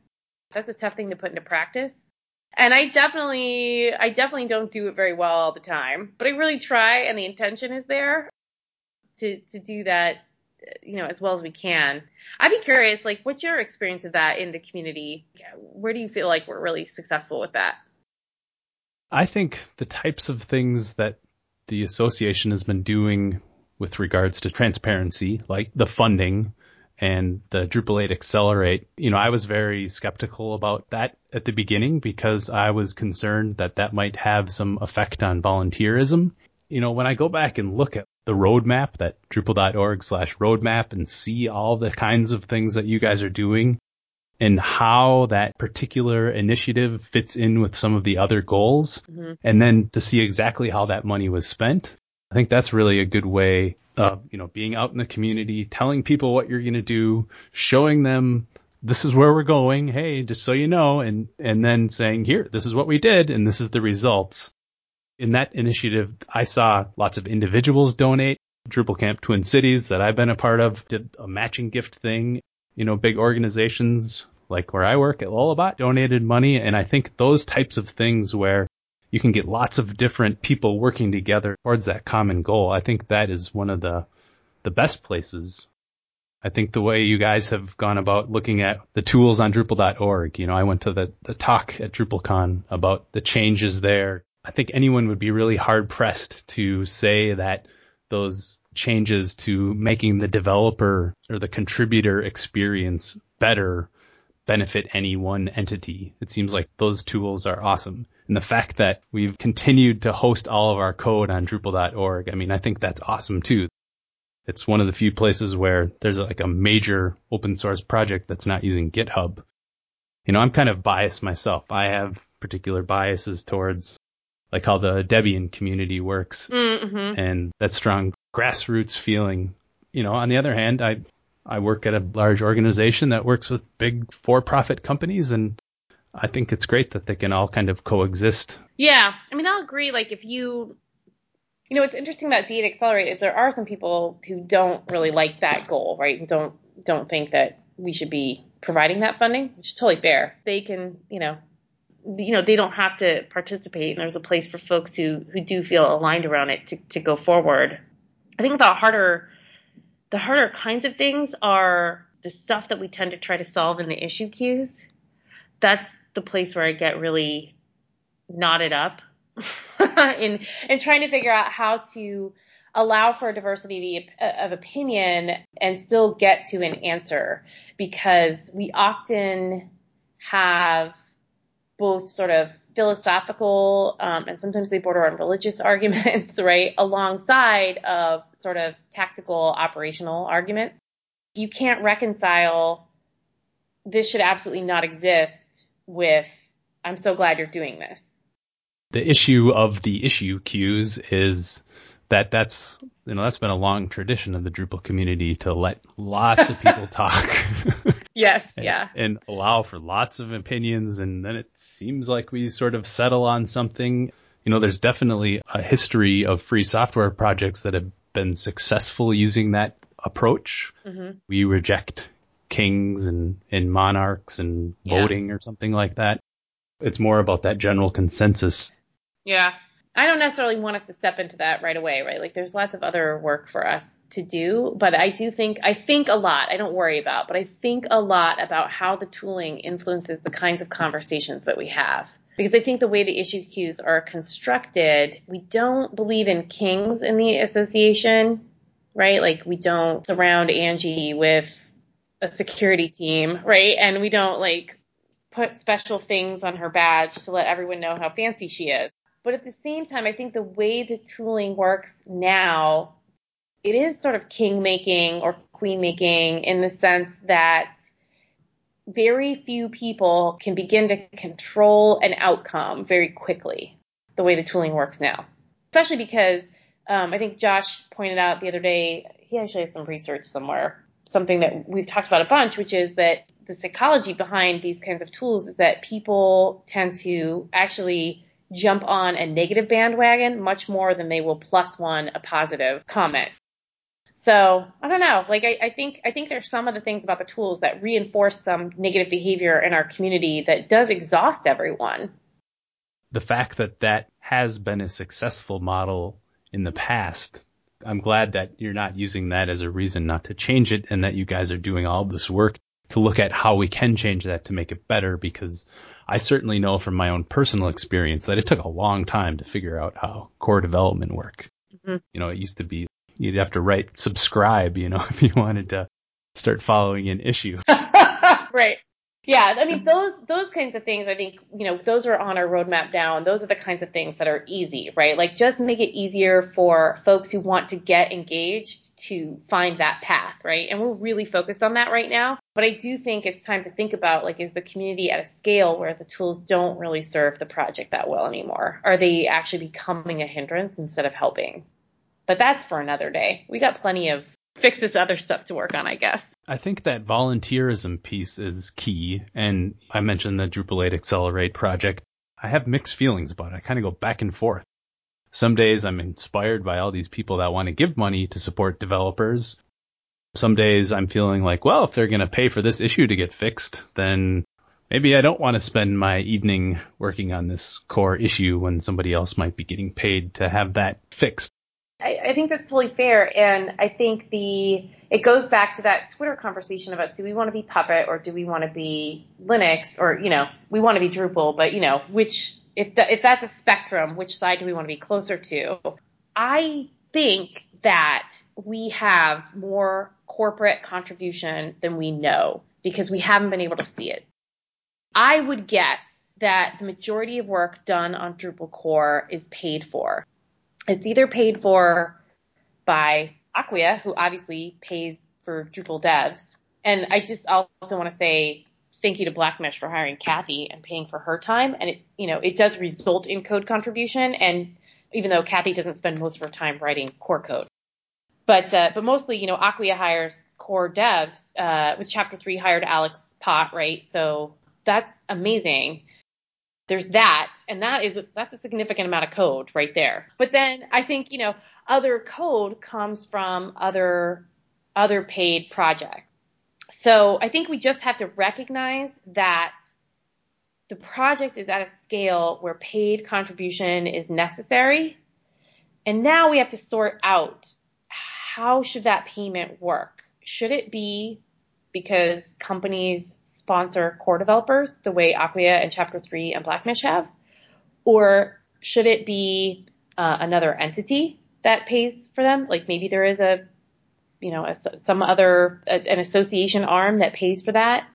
That's a tough thing to put into practice. And I definitely I definitely don't do it very well all the time, but I really try and the intention is there to to do that you know as well as we can. I'd be curious like what's your experience of that in the community? Where do you feel like we're really successful with that? I think the types of things that the association has been doing with regards to transparency, like the funding and the Drupal 8 Accelerate, you know, I was very skeptical about that at the beginning because I was concerned that that might have some effect on volunteerism. You know, when I go back and look at the roadmap, that drupal.org slash roadmap and see all the kinds of things that you guys are doing, and how that particular initiative fits in with some of the other goals mm-hmm. and then to see exactly how that money was spent. I think that's really a good way of, you know, being out in the community, telling people what you're going to do, showing them this is where we're going. Hey, just so you know, and, and then saying here, this is what we did and this is the results. In that initiative, I saw lots of individuals donate. Drupal Camp Twin Cities that I've been a part of did a matching gift thing. You know, big organizations like where I work at Lullabot donated money. And I think those types of things where you can get lots of different people working together towards that common goal. I think that is one of the, the best places. I think the way you guys have gone about looking at the tools on Drupal.org, you know, I went to the, the talk at DrupalCon about the changes there. I think anyone would be really hard pressed to say that those changes to making the developer or the contributor experience better benefit any one entity. It seems like those tools are awesome. And the fact that we've continued to host all of our code on Drupal.org, I mean, I think that's awesome too. It's one of the few places where there's like a major open source project that's not using GitHub. You know, I'm kind of biased myself. I have particular biases towards like how the Debian community works mm-hmm. and that strong grassroots feeling. You know, on the other hand, I I work at a large organization that works with big for-profit companies and I think it's great that they can all kind of coexist. Yeah. I mean, I'll agree. Like if you, you know, what's interesting about D8 Accelerate is there are some people who don't really like that goal, right? And don't, don't think that we should be providing that funding, which is totally fair. They can, you know, you know, they don't have to participate and there's a place for folks who, who do feel aligned around it to, to go forward. I think the harder the harder kinds of things are the stuff that we tend to try to solve in the issue queues. That's the place where I get really knotted up (laughs) in in trying to figure out how to allow for a diversity of opinion and still get to an answer because we often have both sort of philosophical um, and sometimes they border on religious (laughs) arguments, right, alongside of sort of tactical operational arguments. You can't reconcile this should absolutely not exist with I'm so glad you're doing this. The issue of the issue queues is that that's you know that's been a long tradition of the Drupal community to let lots of people (laughs) talk. yes, and, yeah. And allow for lots of opinions and then it seems like we sort of settle on something. You know, there's definitely a history of free software projects that have been successful using that approach. Mm-hmm. We reject kings and, and monarchs and voting yeah. or something like that. It's more about that general consensus. Yeah. I don't necessarily want us to step into that right away, right? Like there's lots of other work for us to do, but I do think, I think a lot, I don't worry about, but I think a lot about how the tooling influences the kinds of conversations that we have. Because I think the way the issue queues are constructed, we don't believe in kings in the association, right? Like we don't surround Angie with a security team, right? And we don't like put special things on her badge to let everyone know how fancy she is. But at the same time, I think the way the tooling works now, it is sort of king making or queen making in the sense that very few people can begin to control an outcome very quickly the way the tooling works now. Especially because um, I think Josh pointed out the other day, he actually has some research somewhere, something that we've talked about a bunch, which is that the psychology behind these kinds of tools is that people tend to actually jump on a negative bandwagon much more than they will plus one a positive comment. So I don't know. Like I, I think I think there's some of the things about the tools that reinforce some negative behavior in our community that does exhaust everyone. The fact that that has been a successful model in the past, I'm glad that you're not using that as a reason not to change it and that you guys are doing all this work to look at how we can change that to make it better because I certainly know from my own personal experience that it took a long time to figure out how core development work. Mm-hmm. You know, it used to be you'd have to write subscribe, you know, (laughs) if you wanted to start following an issue. (laughs) right. Yeah, I mean those those kinds of things. I think you know those are on our roadmap now, and those are the kinds of things that are easy, right? Like just make it easier for folks who want to get engaged to find that path, right? And we're really focused on that right now. But I do think it's time to think about like is the community at a scale where the tools don't really serve the project that well anymore? Are they actually becoming a hindrance instead of helping? But that's for another day. We got plenty of fix this other stuff to work on, I guess. I think that volunteerism piece is key. And I mentioned the Drupal 8 Accelerate project. I have mixed feelings about it. I kind of go back and forth. Some days I'm inspired by all these people that want to give money to support developers. Some days I'm feeling like, well, if they're going to pay for this issue to get fixed, then maybe I don't want to spend my evening working on this core issue when somebody else might be getting paid to have that fixed. I, I think that's totally fair. And I think the, it goes back to that Twitter conversation about do we want to be Puppet or do we want to be Linux or, you know, we want to be Drupal, but you know, which, if, the, if that's a spectrum, which side do we want to be closer to? I think that we have more corporate contribution than we know because we haven't been able to see it. I would guess that the majority of work done on Drupal core is paid for. It's either paid for by Acquia, who obviously pays for Drupal devs. And I just also want to say thank you to Blackmesh for hiring Kathy and paying for her time. And it, you know, it does result in code contribution. And even though Kathy doesn't spend most of her time writing core code, but uh, but mostly, you know, Acquia hires core devs. Uh, with Chapter Three hired Alex Pott, right? So that's amazing there's that, and that is that's a significant amount of code right there. But then I think you know other code comes from other other paid projects. So I think we just have to recognize that the project is at a scale where paid contribution is necessary. And now we have to sort out how should that payment work? Should it be because companies sponsor core developers the way Acquia and Chapter 3 and Blackmesh have? Or should it be uh, another entity that pays for them? Like maybe there is a, you know, a, some other, a, an association arm that pays for that.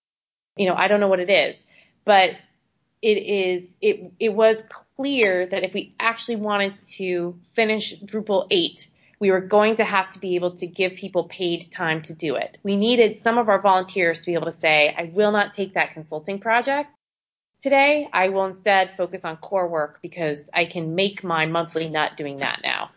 You know, I don't know what it is, but it is, it, it was clear that if we actually wanted to finish Drupal 8 we were going to have to be able to give people paid time to do it. We needed some of our volunteers to be able to say, I will not take that consulting project today. I will instead focus on core work because I can make my monthly nut doing that now.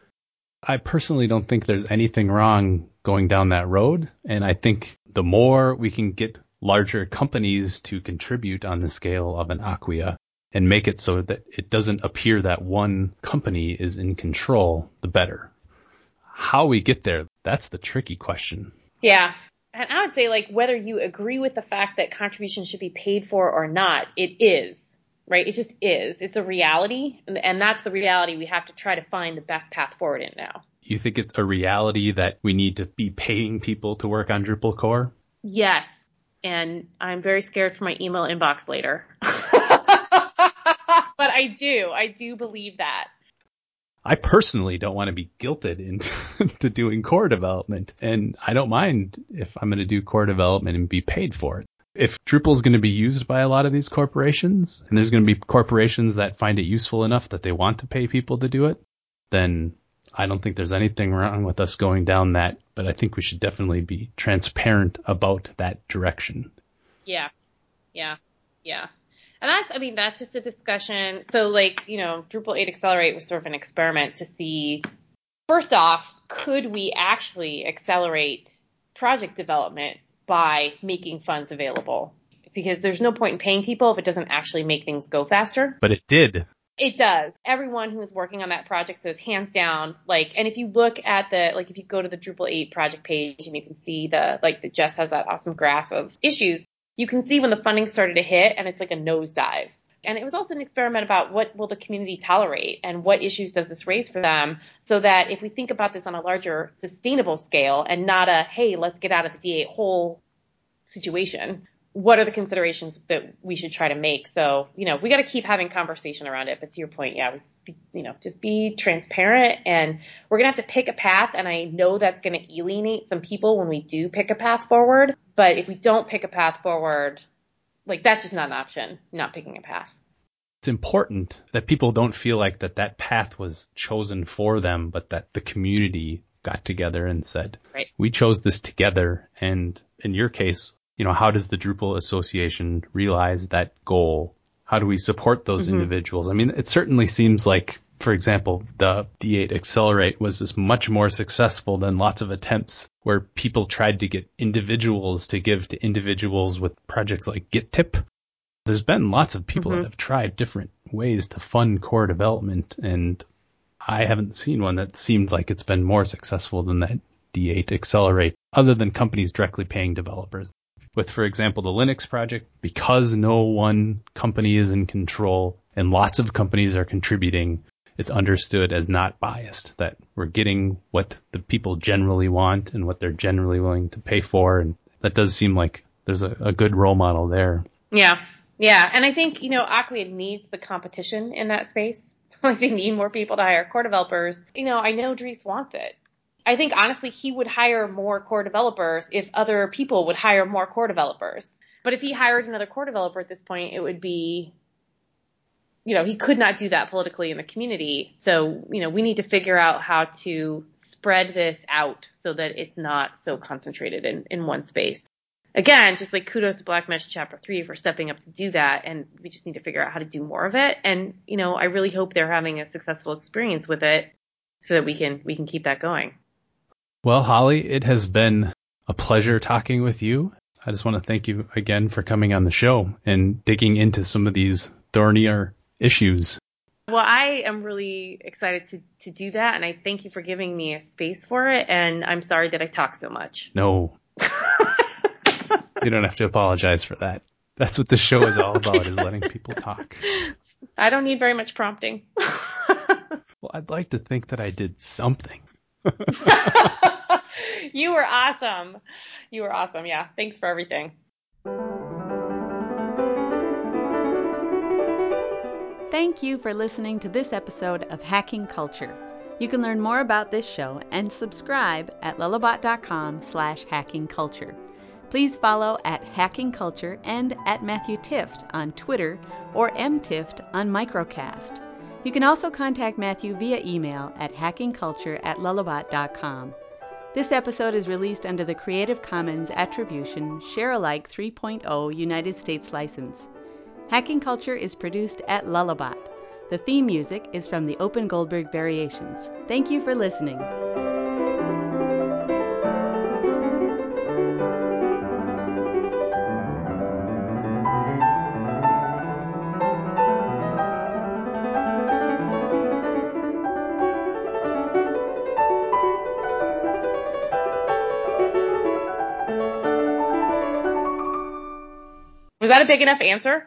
I personally don't think there's anything wrong going down that road. And I think the more we can get larger companies to contribute on the scale of an Acquia and make it so that it doesn't appear that one company is in control, the better how we get there, that's the tricky question. Yeah. And I would say, like, whether you agree with the fact that contributions should be paid for or not, it is. right? It just is. It's a reality, and, and that's the reality we have to try to find the best path forward in now. You think it's a reality that we need to be paying people to work on Drupal core? Yes, and I'm very scared for my email inbox later. (laughs) but I do. I do believe that. I personally don't want to be guilted into (laughs) doing core development, and I don't mind if I'm going to do core development and be paid for it. If Drupal is going to be used by a lot of these corporations, and there's going to be corporations that find it useful enough that they want to pay people to do it, then I don't think there's anything wrong with us going down that, but I think we should definitely be transparent about that direction. Yeah. Yeah. Yeah. And that's, I mean, that's just a discussion. So like, you know, Drupal 8 Accelerate was sort of an experiment to see, first off, could we actually accelerate project development by making funds available? Because there's no point in paying people if it doesn't actually make things go faster. But it did. It does. Everyone who is working on that project says hands down, like, and if you look at the, like, if you go to the Drupal 8 project page and you can see the, like, the Jess has that awesome graph of issues, you can see when the funding started to hit and it's like a nosedive. And it was also an experiment about what will the community tolerate and what issues does this raise for them so that if we think about this on a larger sustainable scale and not a, hey, let's get out of the D8 hole situation, what are the considerations that we should try to make? So, you know, we got to keep having conversation around it. But to your point, yeah, be, you know, just be transparent and we're going to have to pick a path. And I know that's going to alienate some people when we do pick a path forward. But if we don't pick a path forward, like that's just not an option, not picking a path. It's important that people don't feel like that that path was chosen for them, but that the community got together and said, right. we chose this together. And in your case, you know, how does the Drupal Association realize that goal how do we support those mm-hmm. individuals? I mean, it certainly seems like, for example, the D8 Accelerate was just much more successful than lots of attempts where people tried to get individuals to give to individuals with projects like GitTip. There's been lots of people mm-hmm. that have tried different ways to fund core development and I haven't seen one that seemed like it's been more successful than that D8 Accelerate, other than companies directly paying developers with, for example, the Linux project, because no one company is in control and lots of companies are contributing, it's understood as not biased, that we're getting what the people generally want and what they're generally willing to pay for. And that does seem like there's a, a good role model there. Yeah. Yeah. And I think, you know, Acquia needs the competition in that space. (laughs) like they need more people to hire core developers. You know, I know Dries wants it. I think honestly he would hire more core developers if other people would hire more core developers. But if he hired another core developer at this point, it would be, you know, he could not do that politically in the community. So, you know, we need to figure out how to spread this out so that it's not so concentrated in, in one space. Again, just like kudos to Black Mesh Chapter 3 for stepping up to do that. And we just need to figure out how to do more of it. And, you know, I really hope they're having a successful experience with it so that we can, we can keep that going. Well, Holly, it has been a pleasure talking with you. I just want to thank you again for coming on the show and digging into some of these thornier issues. Well, I am really excited to, to do that, and I thank you for giving me a space for it, and I'm sorry that I talk so much. No. (laughs) you don't have to apologize for that. That's what the show is all about, is letting people talk. (laughs) I don't need very much prompting. (laughs) well, I'd like to think that I did something. (laughs) you were awesome. You were awesome. Yeah. Thanks for everything. Thank you for listening to this episode of Hacking Culture. You can learn more about this show and subscribe at lullabot.com slash hackingculture. Please follow at Hacking Culture and at Matthew Tift on Twitter or mtift on Microcast. You can also contact Matthew via email at hackingculture at lullabot.com. This episode is released under the Creative Commons Attribution Share Alike 3.0 United States license. Hacking Culture is produced at Lullabot. The theme music is from the Open Goldberg Variations. Thank you for listening. Was that a big enough answer?